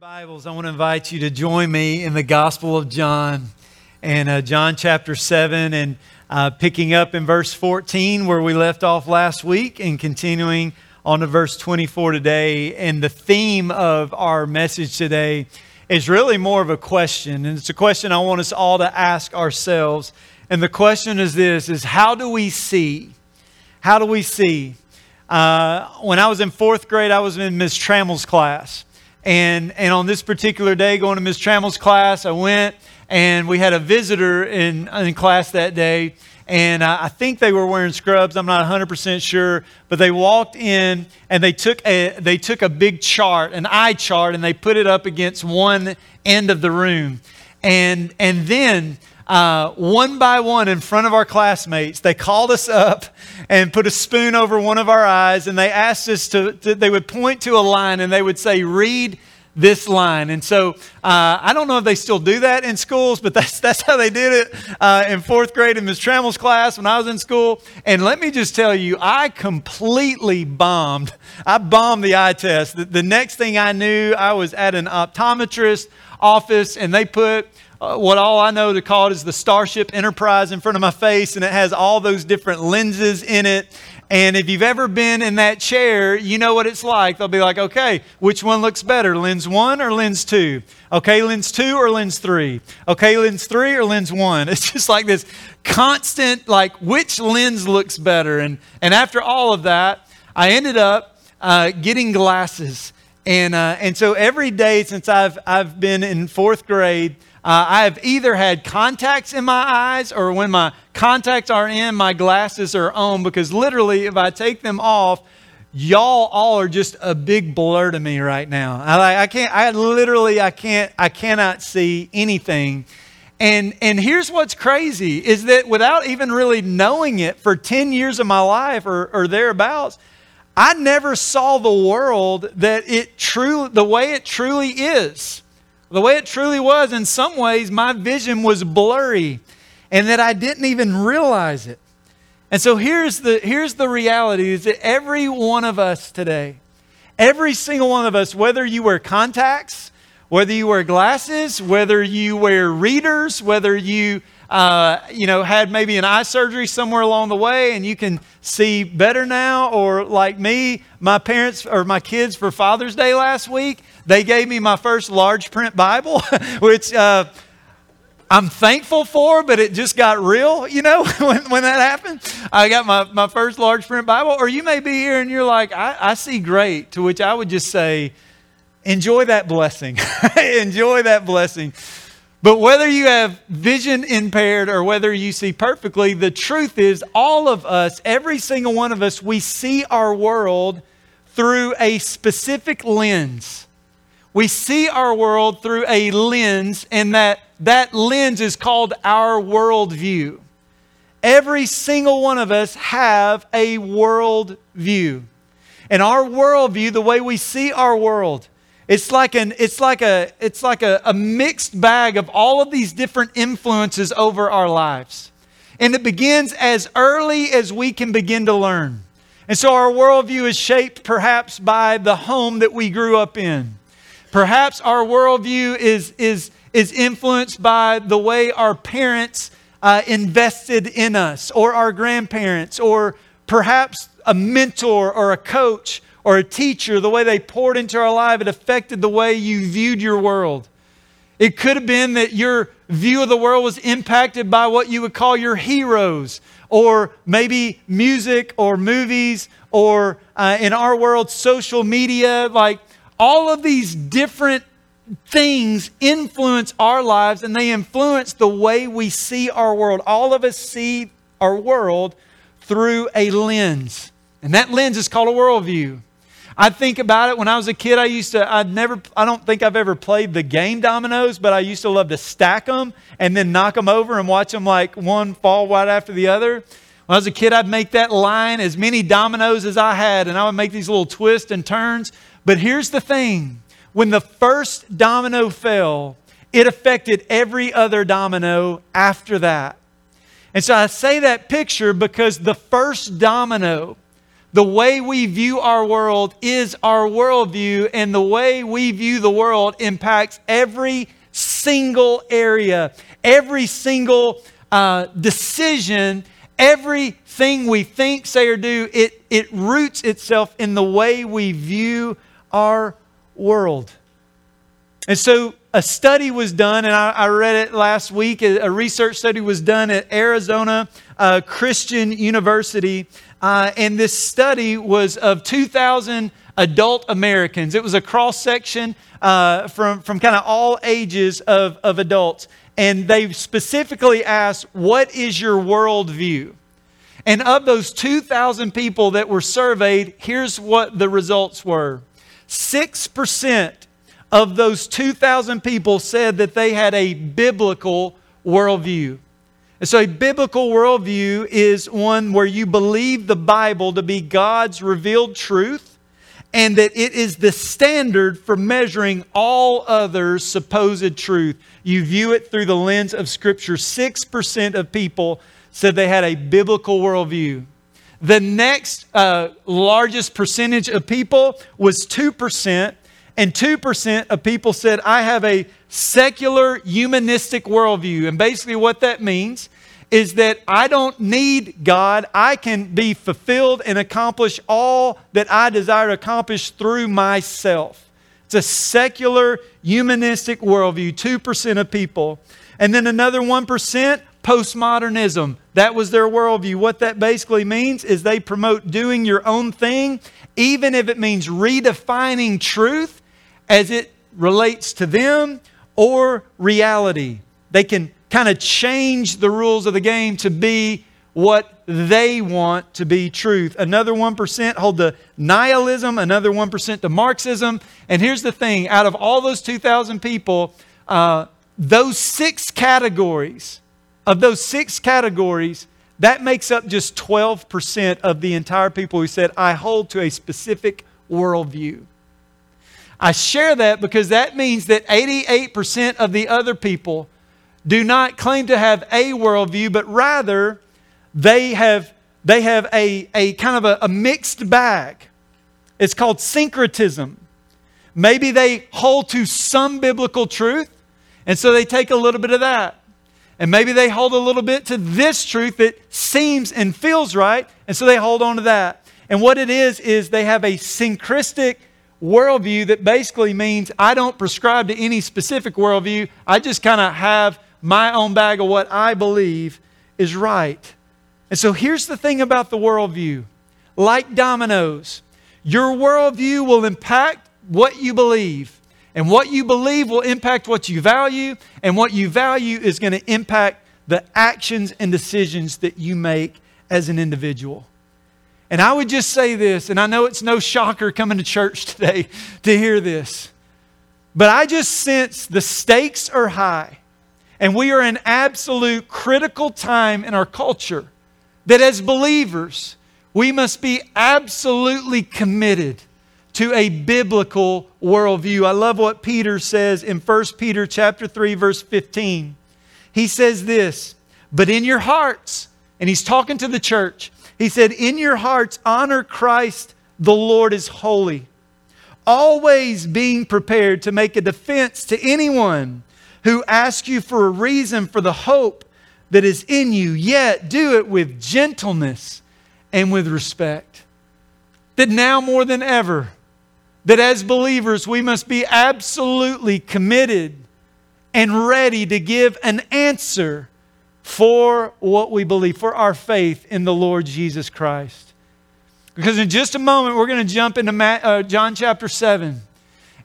Bibles, I want to invite you to join me in the Gospel of John and uh, John chapter 7 and uh, picking up in verse 14 where we left off last week and continuing on to verse 24 today. And the theme of our message today is really more of a question. And it's a question I want us all to ask ourselves. And the question is this, is how do we see? How do we see? Uh, when I was in fourth grade, I was in Miss Trammell's class. And, and on this particular day, going to Miss Trammell's class, I went and we had a visitor in, in class that day. And I, I think they were wearing scrubs. I'm not 100% sure. But they walked in and they took, a, they took a big chart, an eye chart, and they put it up against one end of the room. And, and then uh, one by one in front of our classmates. They called us up and put a spoon over one of our eyes, and they asked us to, to they would point to a line and they would say, Read this line. And so uh, I don't know if they still do that in schools, but that's, that's how they did it uh, in fourth grade in Ms. Trammell's class when I was in school. And let me just tell you, I completely bombed. I bombed the eye test. The, the next thing I knew, I was at an optometrist office and they put uh, what all I know to call it is the Starship Enterprise in front of my face, and it has all those different lenses in it. And if you've ever been in that chair, you know what it's like. They'll be like, okay, which one looks better, lens one or lens two? Okay, lens two or lens three? Okay, lens three or lens one? It's just like this constant, like, which lens looks better? And, and after all of that, I ended up uh, getting glasses. And, uh, and so every day since I've, I've been in fourth grade, uh, I have either had contacts in my eyes or when my contacts are in, my glasses are on because literally, if I take them off, y'all all are just a big blur to me right now. I, I can't, I literally, I can't, I cannot see anything. And, and here's what's crazy is that without even really knowing it for 10 years of my life or, or thereabouts, I never saw the world that it truly, the way it truly is. The way it truly was, in some ways, my vision was blurry and that I didn't even realize it. And so here's the, here's the reality is that every one of us today, every single one of us, whether you wear contacts, whether you wear glasses, whether you wear readers, whether you uh, you know, had maybe an eye surgery somewhere along the way and you can see better now, or like me, my parents or my kids for Father's Day last week, they gave me my first large print Bible, which uh, I'm thankful for, but it just got real, you know, when, when that happened. I got my, my first large print Bible. Or you may be here and you're like, I, I see great, to which I would just say, enjoy that blessing. enjoy that blessing. But whether you have vision impaired or whether you see perfectly, the truth is, all of us, every single one of us, we see our world through a specific lens we see our world through a lens, and that, that lens is called our worldview. Every single one of us have a worldview. And our worldview, the way we see our world, it's like, an, it's like, a, it's like a, a mixed bag of all of these different influences over our lives. And it begins as early as we can begin to learn. And so our worldview is shaped perhaps by the home that we grew up in. Perhaps our worldview is, is, is influenced by the way our parents uh, invested in us, or our grandparents, or perhaps a mentor or a coach or a teacher, the way they poured into our life, it affected the way you viewed your world. It could have been that your view of the world was impacted by what you would call your heroes, or maybe music or movies, or uh, in our world, social media. Like all of these different things influence our lives and they influence the way we see our world. All of us see our world through a lens, and that lens is called a worldview. I think about it when I was a kid. I used to, I'd never, I don't think I've ever played the game dominoes, but I used to love to stack them and then knock them over and watch them like one fall right after the other. When I was a kid, I'd make that line as many dominoes as I had, and I would make these little twists and turns. But here's the thing when the first domino fell, it affected every other domino after that. And so I say that picture because the first domino the way we view our world is our worldview, and the way we view the world impacts every single area, every single uh, decision, everything we think, say, or do. It, it roots itself in the way we view our world. And so a study was done, and I, I read it last week. A, research study was done at Arizona uh, Christian University. Uh, and this study was of 2,000 adult Americans. It was a cross section uh, from, from kind of all ages of, of adults. And they specifically asked, What is your worldview? And of those 2,000 people that were surveyed, here's what the results were 6% of those 2,000 people said that they had a biblical worldview. And so, a biblical worldview is one where you believe the Bible to be God's revealed truth and that it is the standard for measuring all other supposed truth. You view it through the lens of Scripture. 6% of people said they had a biblical worldview. The next uh, largest percentage of people was 2%, and 2% of people said, I have a secular humanistic worldview. And basically, what that means is that I don't need God. I can be fulfilled and accomplish all that I desire to accomplish through myself. It's a secular, humanistic worldview, 2% of people. And then another 1%, postmodernism. That was their worldview. What that basically means is they promote doing your own thing, even if it means redefining truth as it relates to them or reality. They can kind of change the rules of the game to be what they want to be truth. Another 1% hold to nihilism, another 1% to Marxism. And here's the thing out of all those 2,000 people, uh, those six categories, of those six categories, that makes up just 12% of the entire people who said, I hold to a specific worldview. I share that because that means that 88% of the other people do not claim to have a worldview, but rather they have, they have a, a kind of a, a mixed bag. It's called syncretism. Maybe they hold to some biblical truth, and so they take a little bit of that. And maybe they hold a little bit to this truth that seems and feels right, and so they hold on to that. And what it is, is they have a syncretic worldview that basically means I don't prescribe to any specific worldview. I just kind of have my own bag of what I believe is right. And so here's the thing about the worldview like dominoes, your worldview will impact what you believe. And what you believe will impact what you value. And what you value is going to impact the actions and decisions that you make as an individual. And I would just say this, and I know it's no shocker coming to church today to hear this, but I just sense the stakes are high. And we are in absolute critical time in our culture that as believers, we must be absolutely committed to a biblical worldview. I love what Peter says in 1 Peter chapter 3 verse 15. He says this, "But in your hearts," and he's talking to the church. He said, "In your hearts honor Christ, the Lord is holy, always being prepared to make a defense to anyone who ask you for a reason for the hope that is in you, yet do it with gentleness and with respect. That now more than ever, that as believers, we must be absolutely committed and ready to give an answer for what we believe, for our faith in the Lord Jesus Christ. Because in just a moment, we're going to jump into uh, John chapter 7.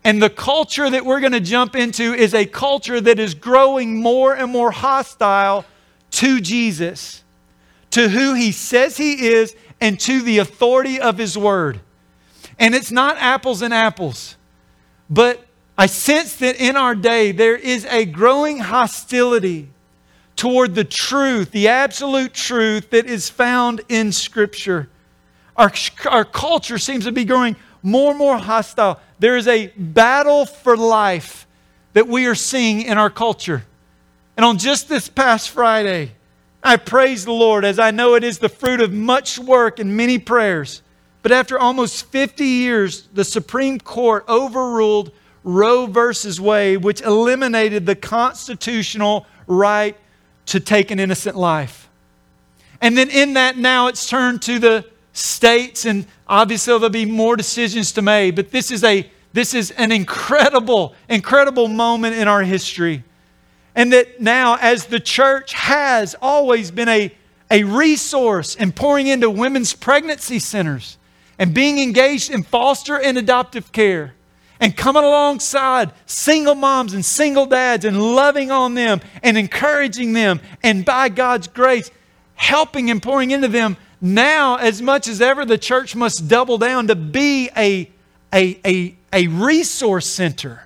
And the culture that we're going to jump into is a culture that is growing more and more hostile to Jesus, to who he says he is, and to the authority of his word. And it's not apples and apples, but I sense that in our day there is a growing hostility toward the truth, the absolute truth that is found in Scripture. Our, our culture seems to be growing more and more hostile. There is a battle for life that we are seeing in our culture. And on just this past Friday, I praise the Lord as I know it is the fruit of much work and many prayers But after almost 50 years, the Supreme Court overruled Roe versus Wade, which eliminated the constitutional right to take an innocent life. And then in that, now it's turned to the states, and obviously there'll be more decisions to make. But this is a this is an incredible, incredible moment in our history. And that now, as the church has always been a, a resource in pouring into women's pregnancy centers and being engaged in foster and adoptive care and coming alongside single moms and single dads and loving on them and encouraging them and by God's grace, helping and pouring into them. Now, as much as ever, the church must double down to be a, a, a, a resource center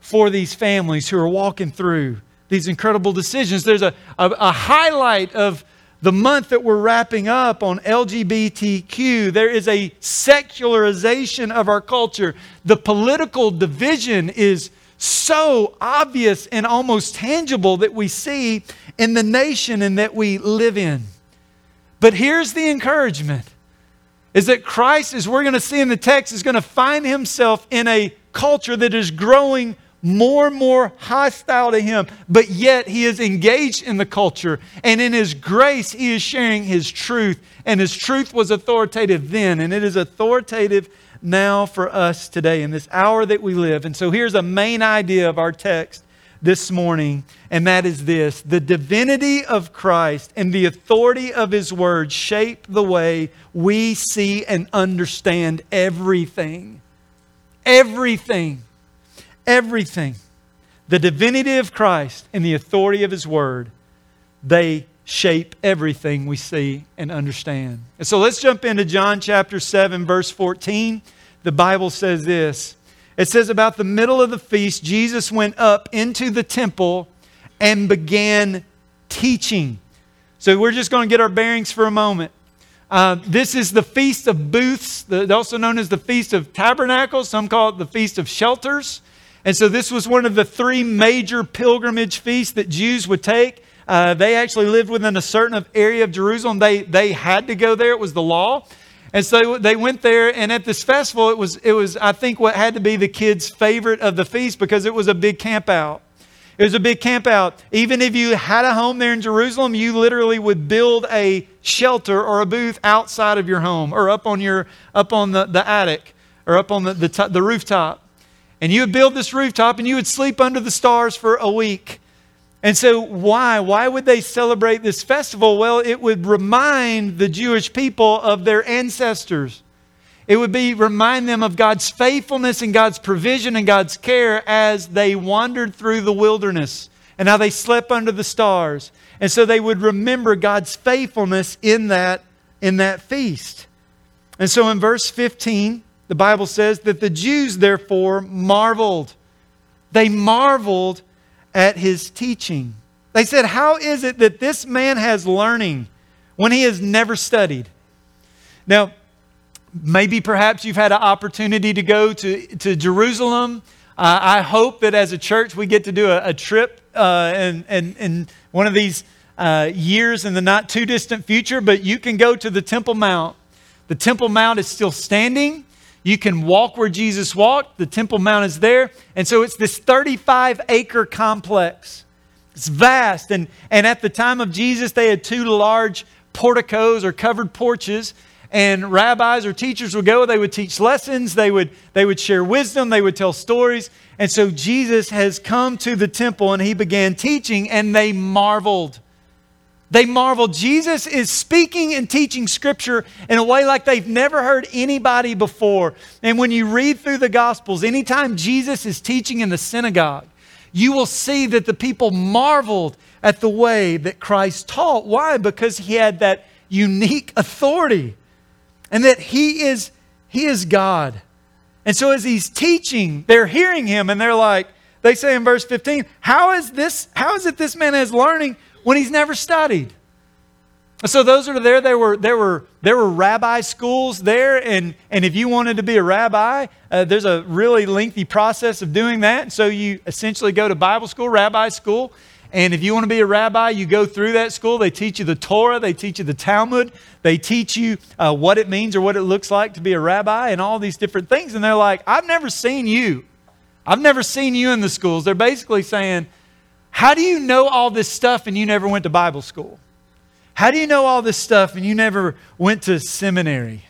for these families who are walking through these incredible decisions. There's a, a, a highlight of the month that we're wrapping up on LGBTQ, there is a secularization of our culture. The political division is so obvious and almost tangible that we see in the nation and that we live in. But here's the encouragement is that Christ, as we're going to see in the text, is going to find himself in a culture that is growing more and more hostile to him, but yet he is engaged in the culture. And in his grace, he is sharing his truth. And his truth was authoritative then, and it is authoritative now for us today in this hour that we live. And so here's a main idea of our text this morning, and that is this the divinity of Christ and the authority of his word shape the way we see and understand everything. Everything everything, the divinity of Christ and the authority of His Word, they shape everything we see and understand. And so let's jump into John chapter 7, verse 14. The Bible says this it says, About the middle of the feast, Jesus went up into the temple and began teaching. So we're just going to get our bearings for a moment. Uh, this is the Feast of Booths, also known as the Feast of Tabernacles. Some call it the Feast of Shelters. And so this was one of the three major pilgrimage feasts that Jews would take. Uh, they actually lived within a certain area of Jerusalem. They, they had to go there, it was the law. And so they went there, and at this festival, it was, it was, I think, what had to be the kids' favorite of the feast because it was a big camp out. It was a big camp out. Even if you had a home there in Jerusalem, you literally would build a shelter or a booth outside of your home or up on, your, up on the, the attic or up on the, the, the rooftop and you would build this rooftop and you would sleep under the stars for a week. And so, why? Why would they celebrate this festival? Well, it would remind the Jewish people of their ancestors. It would be remind them of God's faithfulness and God's provision and God's care as they wandered through the wilderness and how they slept under the stars. And so they would remember God's faithfulness in that, in that feast. And so in verse 15, the Bible says that the Jews, therefore, marveled. They marveled at his teaching. They said, How is it that this man has learning when he has never studied? Now, maybe perhaps you've had an opportunity to go to, to Jerusalem. Uh, I hope that as a church we get to do a, a trip uh, in, one of these uh, years in the not too distant future, but you can go to the Temple Mount. The Temple Mount is still standing. You can walk where Jesus walked. The Temple Mount is there. And so it's this 35 acre complex. It's vast. And, and at the time of Jesus, they had two large porticos or covered porches. And rabbis or teachers would go, they would teach lessons, they would, they would share wisdom, they would tell stories. And so Jesus has come to the temple and he began teaching, and they marveled. They marvel. Jesus is speaking and teaching Scripture in a way like they've never heard anybody before. And when you read through the Gospels, anytime Jesus is teaching in the synagogue, you will see that the people marveled at the way that Christ taught. Why? Because he had that unique authority and that he is, he is God. And so as he's teaching, they're hearing him and they're like, they say in verse 15, how is this, how is it this man is learning when he's never studied. So those are there. There were there were there were rabbi schools there, and and if you wanted to be a rabbi, uh, there's a really lengthy process of doing that. And so you essentially go to Bible school, rabbi school, And if you want to be a rabbi, you go through that school. They teach you the Torah, they teach you the Talmud, they teach you uh, what it means or what it looks like to be a rabbi and all these different things. And they're like, I've never seen you. I've never seen you in the schools. They're basically saying, How do you know all this stuff and you never went to Bible school? How do you know all this stuff and you never went to seminary?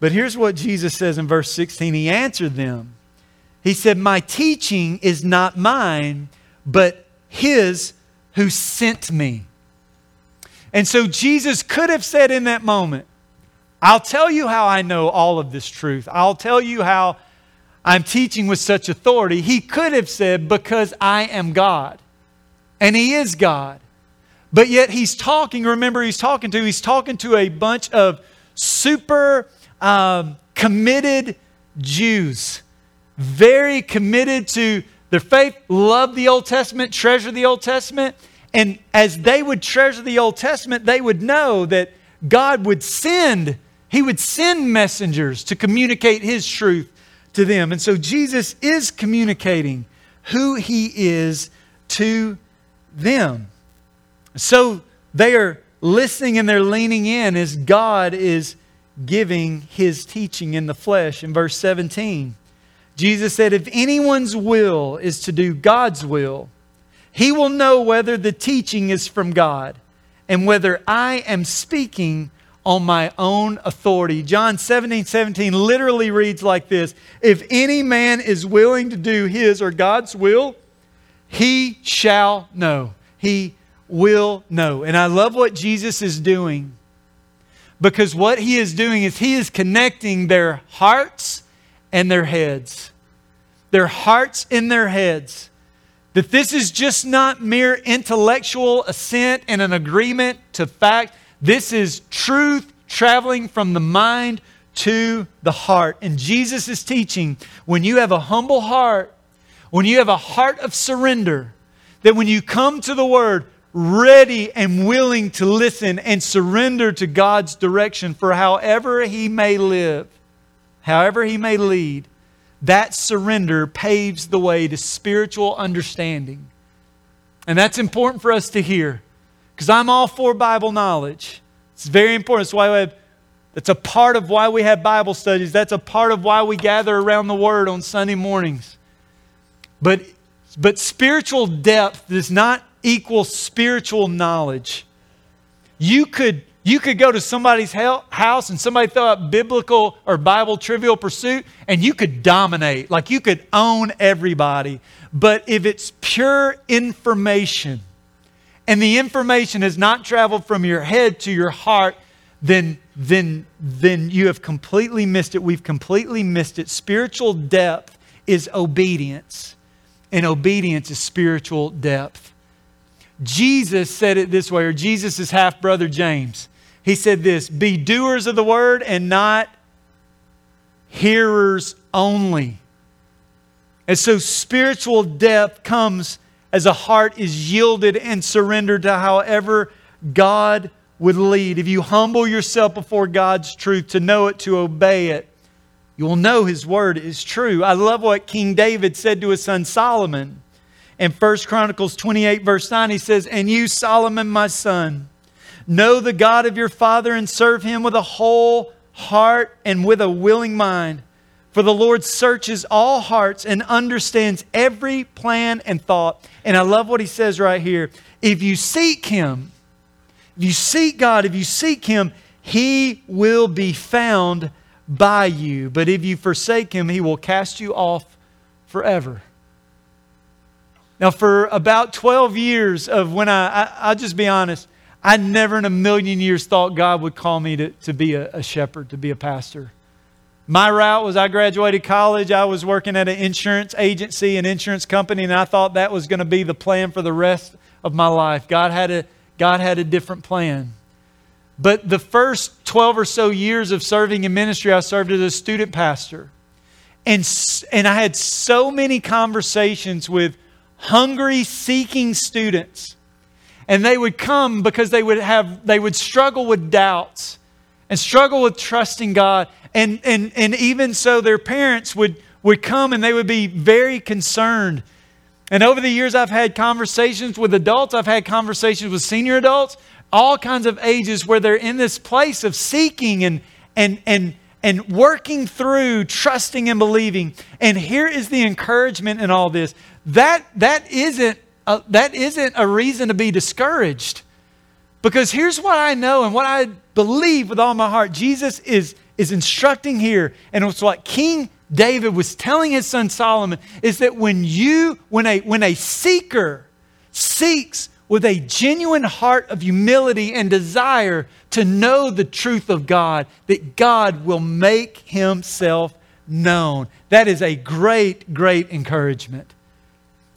But here's what Jesus says in verse 16 He answered them. He said, My teaching is not mine, but his who sent me. And so Jesus could have said in that moment, I'll tell you how I know all of this truth. I'll tell you how I'm teaching with such authority. He could have said, Because I am God. And He is God. But yet He's talking, remember, He's talking to, He's talking to a bunch of super um, committed Jews, very committed to their faith love the Old Testament, treasure the Old Testament. And as they would treasure the Old Testament, they would know that God would send, He would send messengers to communicate His truth to them. And so Jesus is communicating who He is to them. So they are listening and they're leaning in as God is giving His teaching in the flesh in verse 17. Jesus said, If anyone's will is to do God's will, he will know whether the teaching is from God and whether I am speaking on my own authority. John 17, 17 literally reads like this If any man is willing to do his or God's will, he shall know. He will know. And I love what Jesus is doing because what he is doing is he is connecting their hearts and their heads. Their hearts in their heads. That this is just not mere intellectual assent and an agreement to fact. This is truth traveling from the mind to the heart. And Jesus is teaching when you have a humble heart, when you have a heart of surrender, that when you come to the Word, ready and willing to listen and surrender to God's direction for however He may live, however he may lead, that surrender paves the way to spiritual understanding. And that's important for us to hear because I'm all for Bible knowledge. It's very important. That's why we have, that's a part of why we have Bible studies. That's a part of why we gather around the Word on Sunday mornings. But, but spiritual depth does not equal spiritual knowledge. You could you could go to somebody's house and somebody throw out biblical or Bible trivial pursuit and you could dominate, like you could own everybody. But if it's pure information and the information has not traveled from your head to your heart, then, then, then you have completely missed it. We've completely missed it. Spiritual depth is obedience, and obedience is spiritual depth. Jesus said it this way, or Jesus' half brother James he said this Be doers of the word and not hearers only. And so spiritual depth comes as a heart is yielded and surrendered to however God would lead. If you humble yourself before God's truth to know it, to obey it, you will know His word is true. I love what King David said to his son Solomon. In 1 Chronicles 28, verse 9, he says, And you, Solomon, my son, Know the God of your father and serve him with a whole heart and with a willing mind. For the Lord searches all hearts and understands every plan and thought. And I love what he says right here. If you seek him, if you seek God, if you seek him, he will be found by you. But if you forsake him, he will cast you off forever. Now, for about 12 years of when I, I I'll just be honest, I never in a million years thought God would call me to, to be a, a shepherd, to be a pastor. My route was I graduated college. I was working at an insurance agency, an insurance company, and I thought that was going to be the plan for the rest of my life. God had a, God had a different plan. But the first 12 or so years of serving in ministry, I served as a student pastor. And, and I had so many conversations with hungry, seeking students and they would come because they would have they would struggle with doubts and struggle with trusting God. And and and even so their parents would would come and they would be very concerned And over the years, I've had conversations with adults, I've had conversations with senior adults, all kinds of ages where they're in this place of seeking and, and, and, and working through, trusting and believing. And here is the encouragement in all this. That, that, isn't a, that isn't a reason to be discouraged. Because here's what I know and what I believe with all my heart Jesus is, is instructing here, and it's what King David was telling his son Solomon is that when you, when a, when a seeker seeks with a genuine heart of humility and desire to know the truth of God, that God will make himself known. That is a great, great encouragement.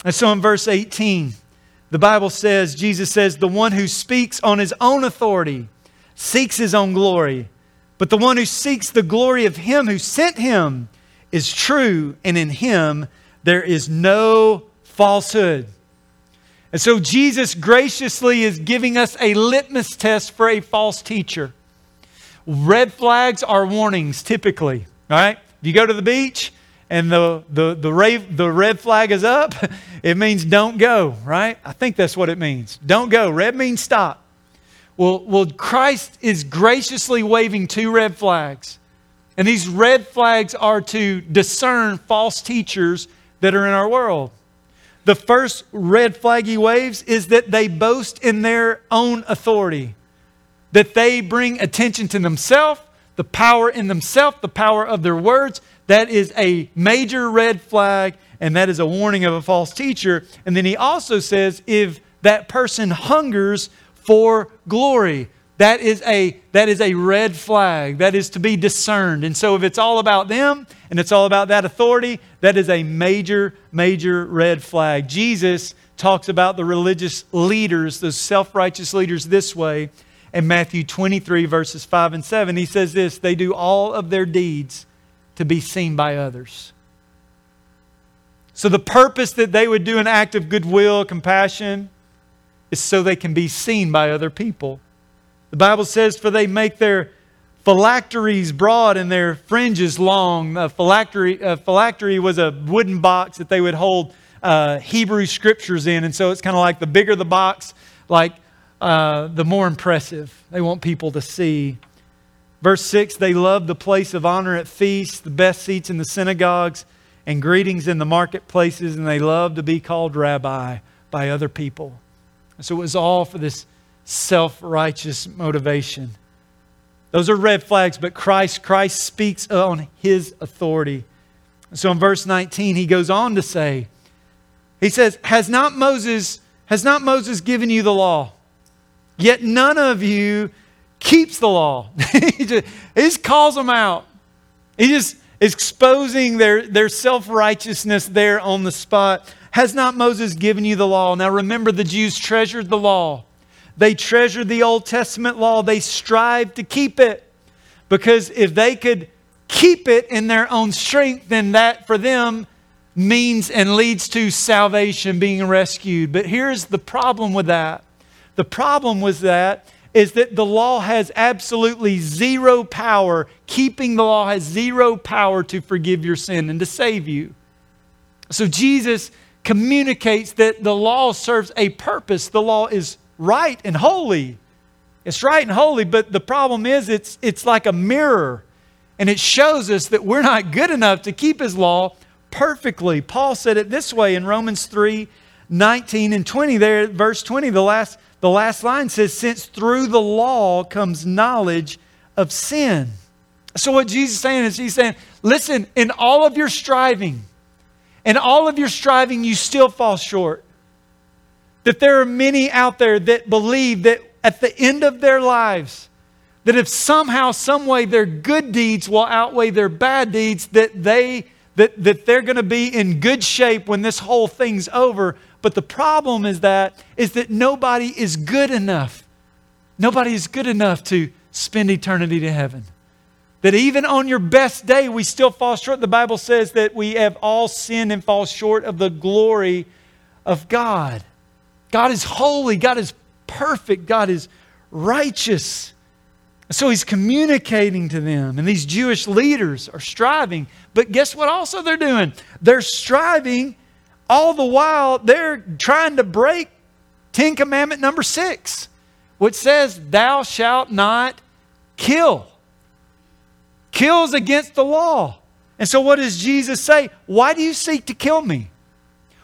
And so in verse 18, the Bible says, Jesus says, the one who speaks on his own authority seeks his own glory, but the one who seeks the glory of him who sent him is true, and in him there is no falsehood. And so Jesus graciously is giving us a litmus test for a false teacher. Red flags are warnings typically, right? If you go to the beach and the, the, the, rave, the red flag is up, it means don't go, right? I think that's what it means. Don't go. Red means stop. Well, well, Christ is graciously waving two red flags. And these red flags are to discern false teachers that are in our world. The first red flag he waves is that they boast in their own authority, that they bring attention to themselves, the power in themselves, the power of their words. That is a major red flag, and that is a warning of a false teacher. And then he also says if that person hungers for glory, that is a that is a red flag. That is to be discerned. And so if it's all about them and it's all about that authority that is a major major red flag. Jesus talks about the religious leaders those self-righteous leaders this way in matthew 23 verses 5 and 7 he says this they do all of their deeds to be seen by others. So the purpose that they would do an act of goodwill compassion is so they can be seen by other people the Bible says, For they make their phylacteries broad and their fringes long. A phylactery, a phylactery was a wooden box that they would hold uh, Hebrew scriptures in. And so it's kind of like the bigger the box, like uh, the more impressive. They want people to see. Verse 6 They love the place of honor at feasts, the best seats in the synagogues, and greetings in the marketplaces, and they love to be called rabbi by other people. So it was all for this self righteous motivation. Those are red flags, but Christ, Christ speaks on his authority. So in verse 19, he goes on to say, he says, Has not Moses, has not Moses given you the law? Yet none of you keeps the law. he, just, he just calls them out. He just is exposing their, their self righteousness there on the spot. Has not Moses given you the law? Now remember, the Jews treasured the law. They treasure the Old Testament law. They strive to keep it. Because if they could keep it in their own strength, then that for them means and leads to salvation, being rescued. But here's the problem with that the problem with that is that the law has absolutely zero power. Keeping the law has zero power to forgive your sin and to save you. So Jesus communicates that the law serves a purpose. The law is right and holy. It's right and holy, but the problem is it's, it's like a mirror. And it shows us that we're not good enough to keep his law perfectly. Paul said it this way in Romans 3 19 and 20. There, verse 20, the last, the last line says, Since through the law comes knowledge of sin. So, what Jesus is saying is, He's saying, Listen, in all of your striving, in all of your striving, you still fall short that there are many out there that believe that at the end of their lives, that if somehow, some way their good deeds will outweigh their bad deeds, that they that, that they're going to be in good shape when this whole thing's over. But the problem is that is that nobody is good enough. Nobody is good enough to spend eternity to heaven. That even on your best day, we still fall short. The Bible says that we have all sinned and fall short of the glory of God. God is holy, God is perfect, God is righteous. So he's communicating to them, and these Jewish leaders are striving. But guess what also they're doing? They're striving all the while they're trying to break Ten Commandment number six, which says, Thou shalt not kill. Kills against the law. And so, what does Jesus say? Why do you seek to kill me?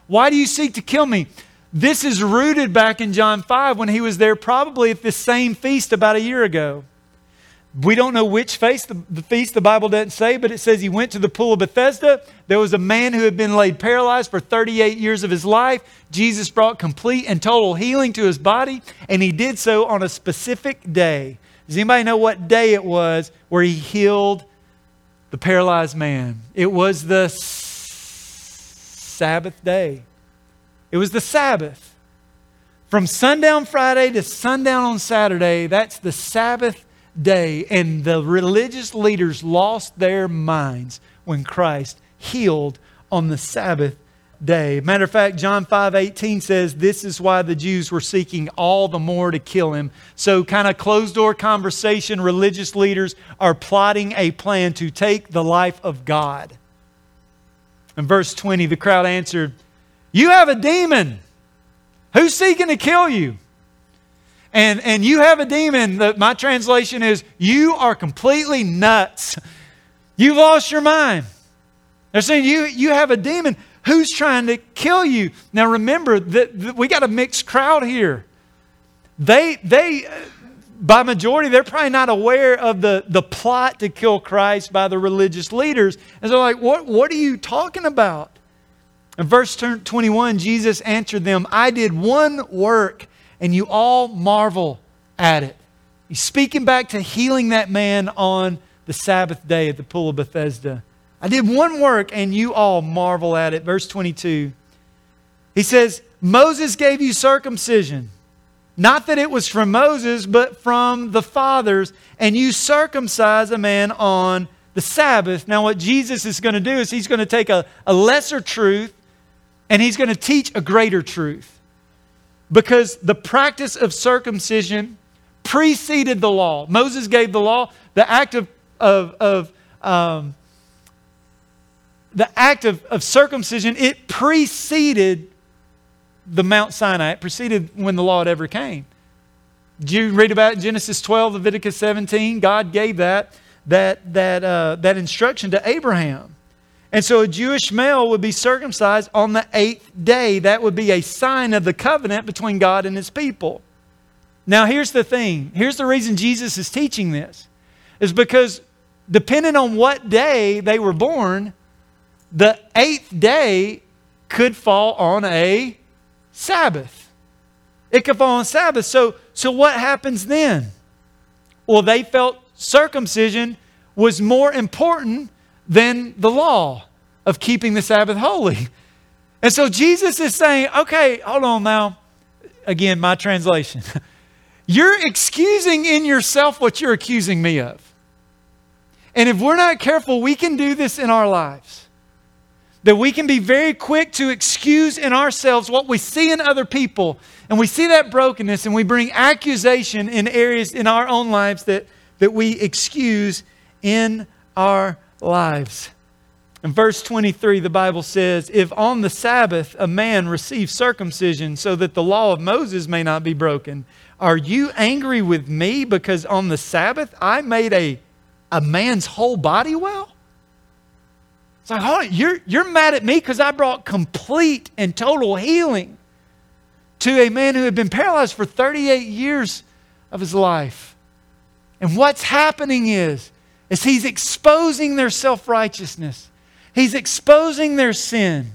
Why do you seek to kill me? This is rooted back in John 5 when he was there, probably at this same feast about a year ago. We don't know which feast the, the, feast the Bible doesn't say, but it says he went to the pool of Bethesda. There was a man who had been laid paralyzed for 38 years of his life. Jesus brought complete and total healing to his body, and he did so on a specific day. Does anybody know what day it was where he healed the paralyzed man? It was the Sabbath day. It was the Sabbath. From sundown Friday to sundown on Saturday, that's the Sabbath day. And the religious leaders lost their minds when Christ healed on the Sabbath day. Matter of fact, John 5 18 says, This is why the Jews were seeking all the more to kill him. So, kind of closed door conversation, religious leaders are plotting a plan to take the life of God. In verse 20, the crowd answered, you have a demon. Who's seeking to kill you? And, and you have a demon. That my translation is, you are completely nuts. You've lost your mind. They're saying you, you have a demon. Who's trying to kill you? Now remember that, that we got a mixed crowd here. They, they, by majority, they're probably not aware of the, the plot to kill Christ by the religious leaders. And so, they're like, what, what are you talking about? In verse 21, Jesus answered them, I did one work, and you all marvel at it. He's speaking back to healing that man on the Sabbath day at the pool of Bethesda. I did one work, and you all marvel at it. Verse 22. He says, Moses gave you circumcision. Not that it was from Moses, but from the fathers, and you circumcise a man on the Sabbath. Now, what Jesus is going to do is he's going to take a, a lesser truth and he's going to teach a greater truth. Because the practice of circumcision preceded the law. Moses gave the law. The act of, of, of um, the act of, of circumcision, it preceded the Mount Sinai. It preceded when the law had ever came. Did you read about Genesis 12, Leviticus 17? God gave that, that, that, uh, that instruction to Abraham. And so a Jewish male would be circumcised on the eighth day. That would be a sign of the covenant between God and his people. Now, here's the thing here's the reason Jesus is teaching this is because depending on what day they were born, the eighth day could fall on a Sabbath. It could fall on a Sabbath. So, so what happens then? Well, they felt circumcision was more important than the law of keeping the Sabbath holy. And so Jesus is saying, okay, hold on now. Again, my translation. You're excusing in yourself what you're accusing me of. And if we're not careful, we can do this in our lives. That we can be very quick to excuse in ourselves what we see in other people, and we see that brokenness, and we bring accusation in areas in our own lives that, that we excuse in our lives. In verse 23, the Bible says, If on the Sabbath a man receives circumcision so that the law of Moses may not be broken, are you angry with me because on the Sabbath I made a, a man's whole body well? It's like, on, you're, you're mad at me because I brought complete and total healing to a man who had been paralyzed for 38 years of his life. And what's happening is is he's exposing their self righteousness, he's exposing their sin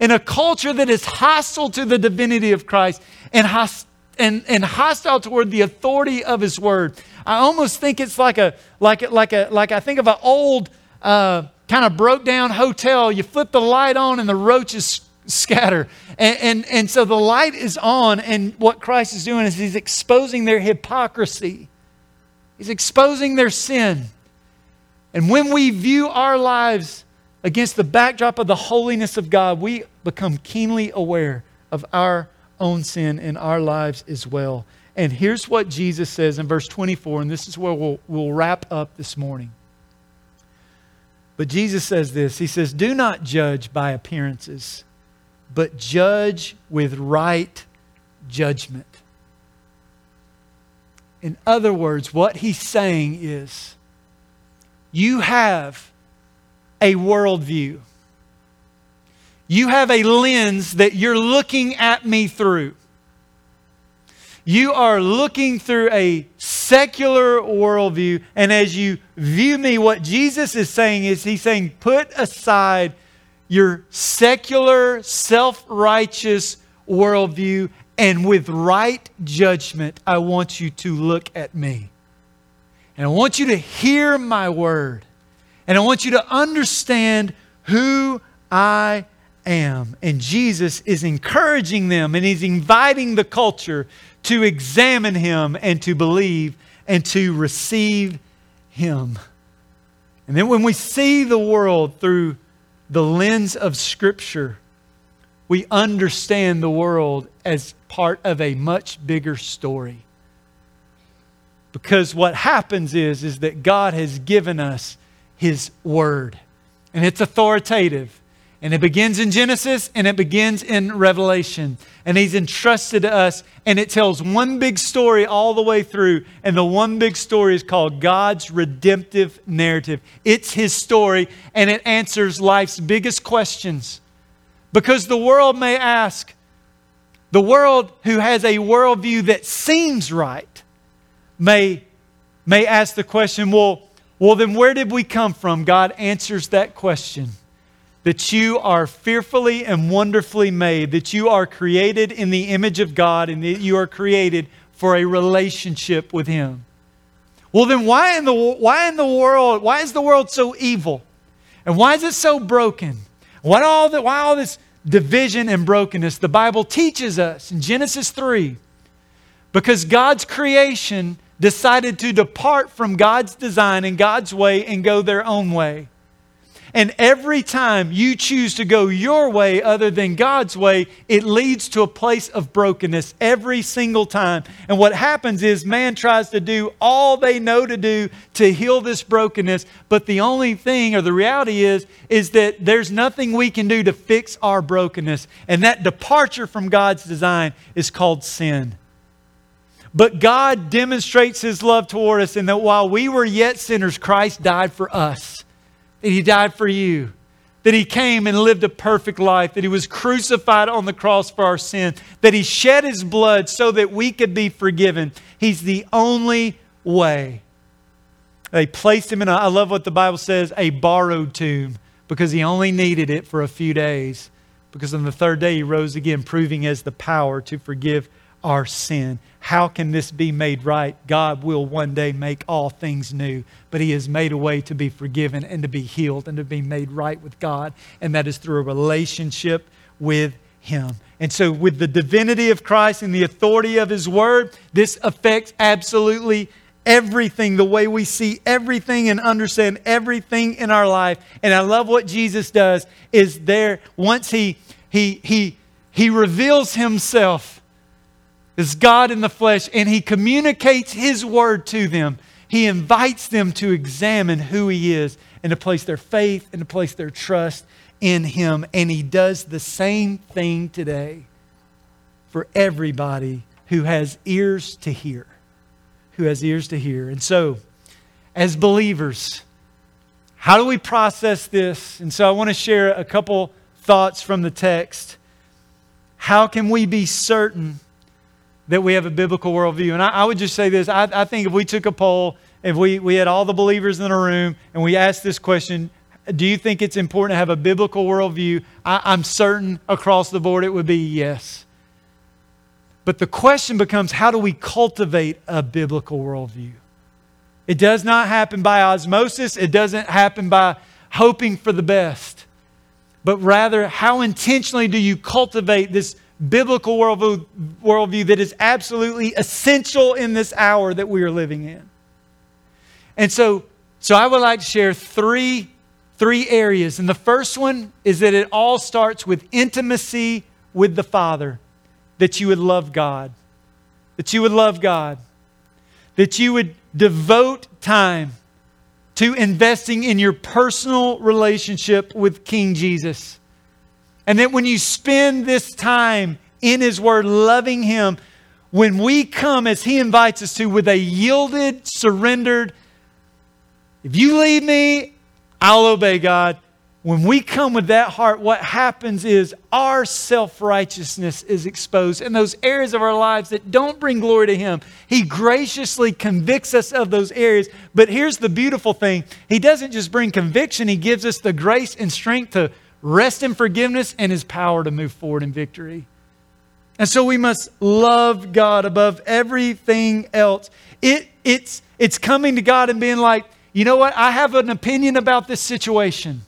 in a culture that is hostile to the divinity of Christ and, host, and, and hostile toward the authority of his word. I almost think it's like a like like a like I think of an old uh, kind of broke down hotel. You flip the light on and the roaches scatter. And, and, and so the light is on, and what Christ is doing is he's exposing their hypocrisy. He's exposing their sin. And when we view our lives against the backdrop of the holiness of God, we become keenly aware of our own sin in our lives as well. And here's what Jesus says in verse 24, and this is where we'll, we'll wrap up this morning. But Jesus says this He says, Do not judge by appearances, but judge with right judgment. In other words, what he's saying is you have a worldview. You have a lens that you're looking at me through. You are looking through a secular worldview, and as you view me, what Jesus is saying is He's saying, put aside your secular, self righteous worldview, and with right judgment, I want you to look at me. And I want you to hear my word. And I want you to understand who I am. And Jesus is encouraging them and he's inviting the culture to examine him and to believe and to receive him. And then when we see the world through the lens of Scripture, we understand the world as part of a much bigger story. Because what happens is, is that God has given us His Word, and it's authoritative. And it begins in Genesis and it begins in Revelation. And He's entrusted to us, and it tells one big story all the way through. And the one big story is called God's redemptive narrative. It's His story, and it answers life's biggest questions. Because the world may ask, the world who has a worldview that seems right may, may ask the question, well, well, then where did we come from? God answers that question that you are fearfully and wonderfully made, that you are created in the image of God, and that you are created for a relationship with Him. Well, then why in the, why in the world, why is the world so evil? And why is it so broken? Why all, the, why all this division and brokenness? The Bible teaches us in Genesis 3 because God's creation decided to depart from God's design and God's way and go their own way. And every time you choose to go your way other than God's way, it leads to a place of brokenness every single time. And what happens is man tries to do all they know to do to heal this brokenness, but the only thing or the reality is is that there's nothing we can do to fix our brokenness. And that departure from God's design is called sin. But God demonstrates his love toward us in that while we were yet sinners, Christ died for us that He died for you, that He came and lived a perfect life, that He was crucified on the cross for our sin, that He shed His blood so that we could be forgiven. He's the only way. They placed Him in, a, I love what the Bible says, a borrowed tomb because He only needed it for a few days. Because on the third day He rose again, proving as the power to forgive our sin. How can this be made right? God will one day make all things new, but He has made a way to be forgiven and to be healed and to be made right with God, and that is through a relationship with Him. And so, with the divinity of Christ and the authority of His Word, this affects absolutely everything, the way we see everything and understand everything in our life. And I love what Jesus does is there once he he he he reveals himself is God in the flesh, and He communicates His word to them. He invites them to examine who He is and to place their faith and to place their trust in Him. And He does the same thing today for everybody who has ears to hear. Who has ears to hear. And so, as believers, how do we process this? And so, I want to share a couple thoughts from the text. How can we be certain? That we have a biblical worldview. And I, I would just say this I, I, think if we took a poll, if we, we had all the believers in a room and we asked this question, do you think it's important to have a biblical worldview? I, I'm certain across the board it would be yes. But the question becomes how do we cultivate a biblical worldview? It does not happen by osmosis, it doesn't happen by hoping for the best. But rather, how intentionally do you cultivate this biblical worldview, worldview that is absolutely essential in this hour that we are living in. And so, so I would like to share three, three areas. And the first one is that it all starts with intimacy with the Father, that you would love God, that you would love God, that you would devote time to investing in your personal relationship with King Jesus And that when you spend this time in His Word, loving Him, when we come as He invites us to with a yielded, surrendered, if you lead me, I'll obey God. When we come with that heart, what happens is our self righteousness is exposed in those areas of our lives that don't bring glory to Him. He graciously convicts us of those areas. But here's the beautiful thing He doesn't just bring conviction, He gives us the grace and strength to rest in forgiveness and His power to move forward in victory. And so we must love God above everything else. It, it's, it's coming to God and being like, you know what? I have an opinion about this situation.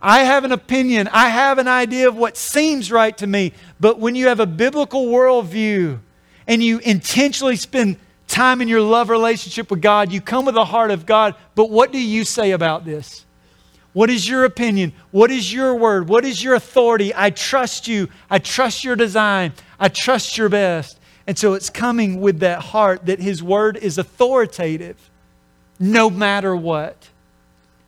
I have an opinion. I have an idea of what seems right to me. But when you have a biblical worldview and you intentionally spend time in your love relationship with God, you come with the heart of God. But what do you say about this? What is your opinion? What is your word? What is your authority? I trust you. I trust your design. I trust your best. And so it's coming with that heart that His word is authoritative no matter what.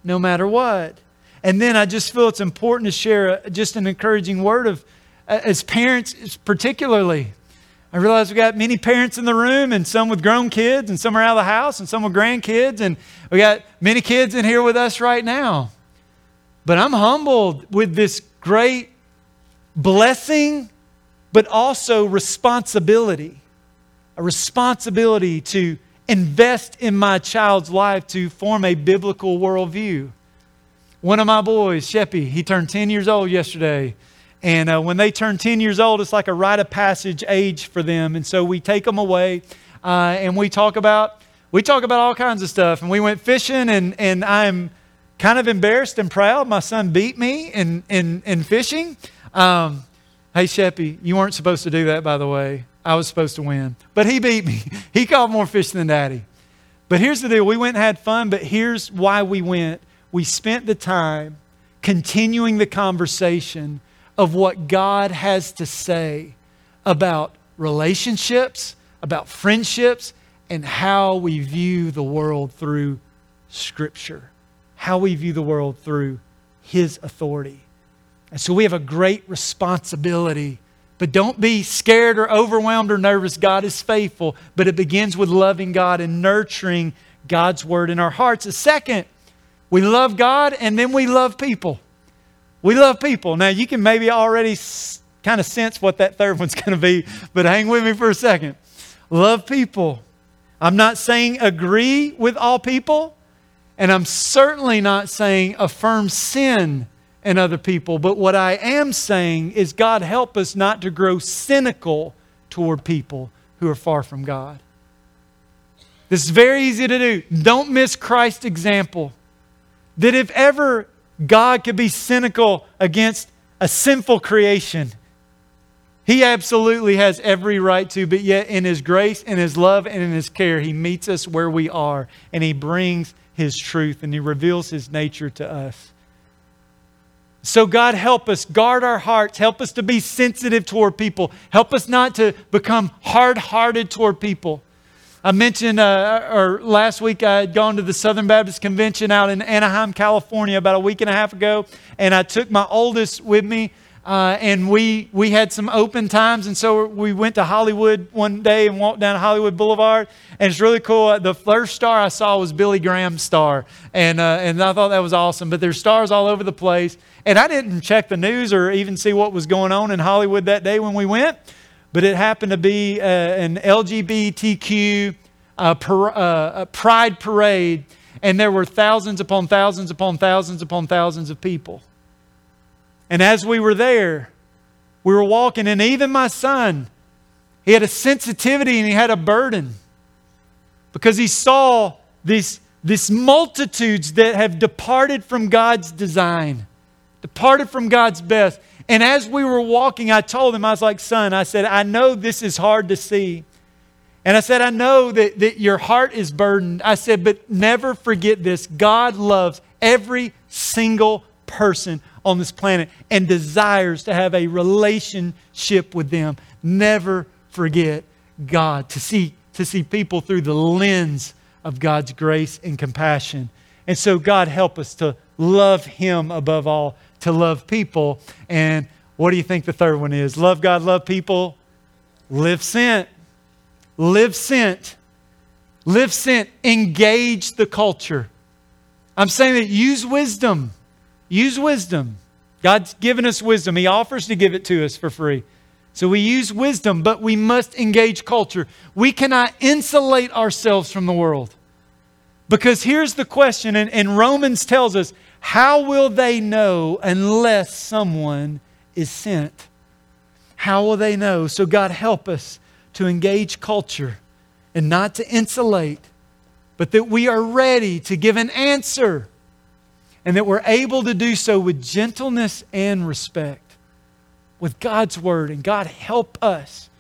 No matter what. And then I just feel it's important to share a, just an encouraging word of, uh, as parents, particularly. I realize we got many parents in the room, and some with grown kids, and some are out of the house, and some with grandkids, and we got many kids in here with us right now. But I'm humbled with this great blessing, but also responsibility a responsibility to invest in my child's life to form a biblical worldview. One of my boys, Sheppy, he turned 10 years old yesterday. And uh, when they turn 10 years old, it's like a rite of passage age for them. And so we take them away uh, and we talk about we talk about all kinds of stuff. And we went fishing, and, and I'm kind of embarrassed and proud. My son beat me in, in, in fishing. Um, hey, Sheppy, you weren't supposed to do that, by the way. I was supposed to win. But he beat me. He caught more fish than daddy. But here's the deal we went and had fun, but here's why we went we spent the time continuing the conversation of what God has to say about relationships, about friendships, and how we view the world through Scripture, how we view the world through His authority. And so we have a great responsibility. But don't be scared or overwhelmed or nervous. God is faithful. But it begins with loving God and nurturing God's word in our hearts. A second, we love God and then we love people. We love people. Now, you can maybe already kind of sense what that third one's going to be, but hang with me for a second. Love people. I'm not saying agree with all people, and I'm certainly not saying affirm sin in other people, but what I am saying is God help us not to grow cynical toward people who are far from God. This is very easy to do. Don't miss Christ's example that if ever God could be cynical against a sinful creation, he absolutely has every right to, but yet in His grace, in His love, and in His care, He meets us where we are and He brings His truth and He reveals His nature to us. So, God, help us guard our hearts. Help us to be sensitive toward people. Help us not to become hard hearted toward people. I mentioned, uh, or last week, I had gone to the Southern Baptist Convention out in Anaheim, California, about a week and a half ago, and I took my oldest with me. Uh, and we, we had some open times, and so we went to Hollywood one day and walked down Hollywood Boulevard, and it's really cool. The first star I saw was Billy Graham's star, and, uh, and I thought that was awesome. But there's stars all over the place, and I didn't check the news or even see what was going on in Hollywood that day when we went but it happened to be uh, an LGBTQ uh, par- uh, pride parade, and there were thousands upon thousands upon thousands upon thousands of people. And as we were there, we were walking, and even my son, he had a sensitivity and he had a burden because he saw these, these multitudes that have departed from God's design, departed from God's best. And as we were walking, I told him, I was like, son, I said, I know this is hard to see. And I said, I know that, that your heart is burdened. I said, but never forget this God loves every single person on this planet and desires to have a relationship with them. Never forget God, to see, to see people through the lens of God's grace and compassion. And so, God, help us to love Him above all to love people. And what do you think the third one is? Love God, love people, live sent. Live sent. Live sent. Engage the culture. I'm saying that use wisdom. Use wisdom. God's given us wisdom. He offers to give it to us for free. So we use wisdom, but we must engage culture. We cannot insulate ourselves from the world. Because here's the question, and, and Romans tells us how will they know unless someone is sent? How will they know? So, God, help us to engage culture and not to insulate, but that we are ready to give an answer and that we're able to do so with gentleness and respect with God's Word. And God, help us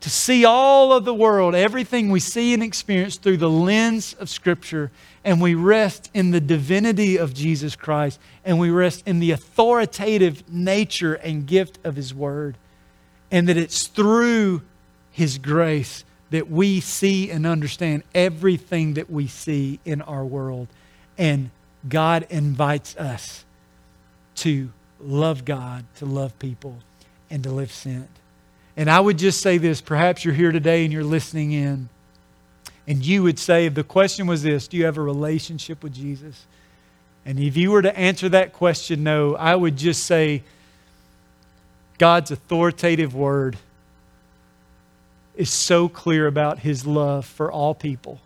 to see all of the world, everything we see and experience through the lens of Scripture. And we rest in the divinity of Jesus Christ. And we rest in the authoritative nature and gift of His Word. And that it's through His grace that we see and understand everything that we see in our world. And God invites us to love God, to love people, and to live sent. And I would just say this perhaps you're here today and you're listening in, and you would say, if the question was this, do you have a relationship with Jesus? And if you were to answer that question, no, I would just say, God's authoritative word is so clear about his love for all people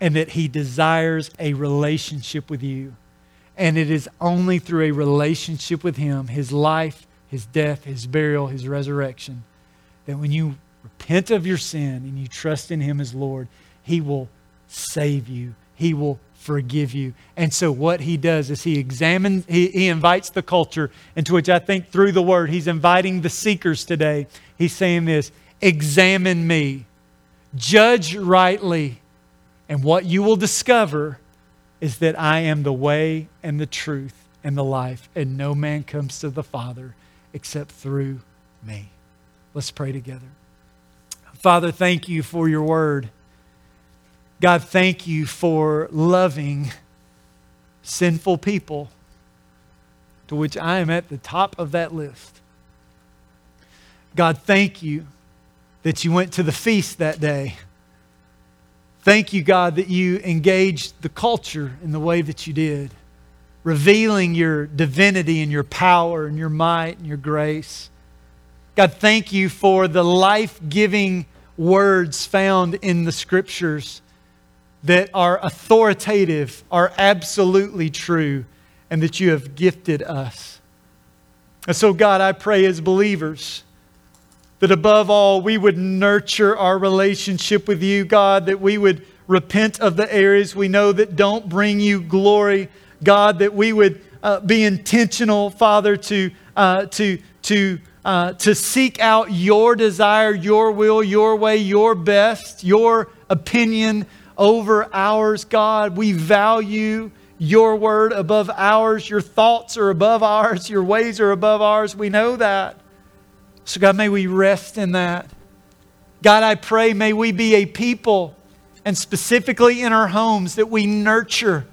and that he desires a relationship with you. And it is only through a relationship with him, his life, his death, his burial, his resurrection, that when you repent of your sin and you trust in him as Lord, he will save you. He will forgive you. And so what he does is he examines, he, he invites the culture into which I think through the word, he's inviting the seekers today. He's saying this examine me, judge rightly, and what you will discover is that I am the way and the truth and the life, and no man comes to the Father except through me. Let's pray together. Father, thank you for your word. God, thank you for loving sinful people, to which I am at the top of that list. God, thank you that you went to the feast that day. Thank you, God, that you engaged the culture in the way that you did, revealing your divinity and your power and your might and your grace. God, thank you for the life giving words found in the scriptures that are authoritative, are absolutely true, and that you have gifted us. And so, God, I pray as believers that above all, we would nurture our relationship with you, God, that we would repent of the areas we know that don't bring you glory, God, that we would uh, be intentional, Father, to, uh, to, to, uh, to seek out your desire, your will, your way, your best, your opinion over ours, God. We value your word above ours. Your thoughts are above ours. Your ways are above ours. We know that. So, God, may we rest in that. God, I pray, may we be a people, and specifically in our homes, that we nurture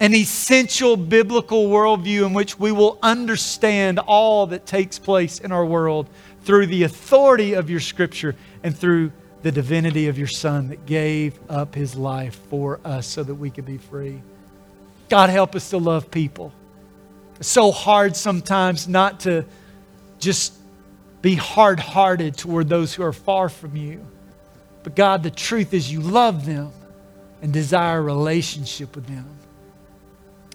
an essential biblical worldview in which we will understand all that takes place in our world through the authority of your Scripture and through the divinity of your Son that gave up his life for us so that we could be free. God, help us to love people. It's so hard sometimes not to just be hard hearted toward those who are far from you. But God, the truth is you love them and desire a relationship with them.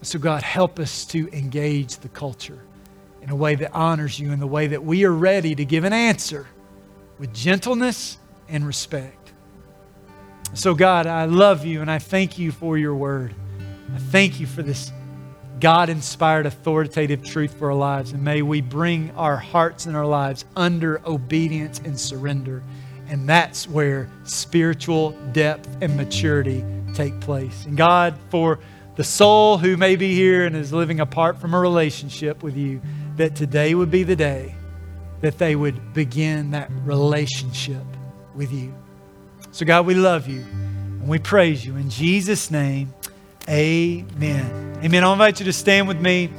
So, God, help us to engage the culture in a way that honors you, in the way that we are ready to give an answer with gentleness and respect. So, God, I love you and I thank you for your word. I thank you for this God inspired, authoritative truth for our lives. And may we bring our hearts and our lives under obedience and surrender. And that's where spiritual depth and maturity take place. And God, for the soul who may be here and is living apart from a relationship with you, that today would be the day that they would begin that relationship with you. So, God, we love you and we praise you. In Jesus' name, Amen. Amen. I'll invite you to stand with me.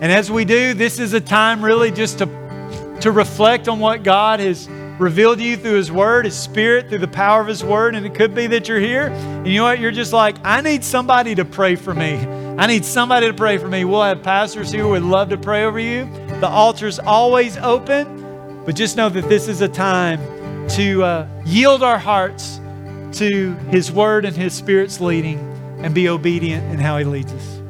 And as we do, this is a time really just to, to reflect on what God has revealed to you through His Word, His Spirit, through the power of His Word. And it could be that you're here and you know what? You're just like, I need somebody to pray for me. I need somebody to pray for me. We'll have pastors here who would love to pray over you. The altar's always open, but just know that this is a time to uh, yield our hearts to His Word and His Spirit's leading and be obedient in how He leads us.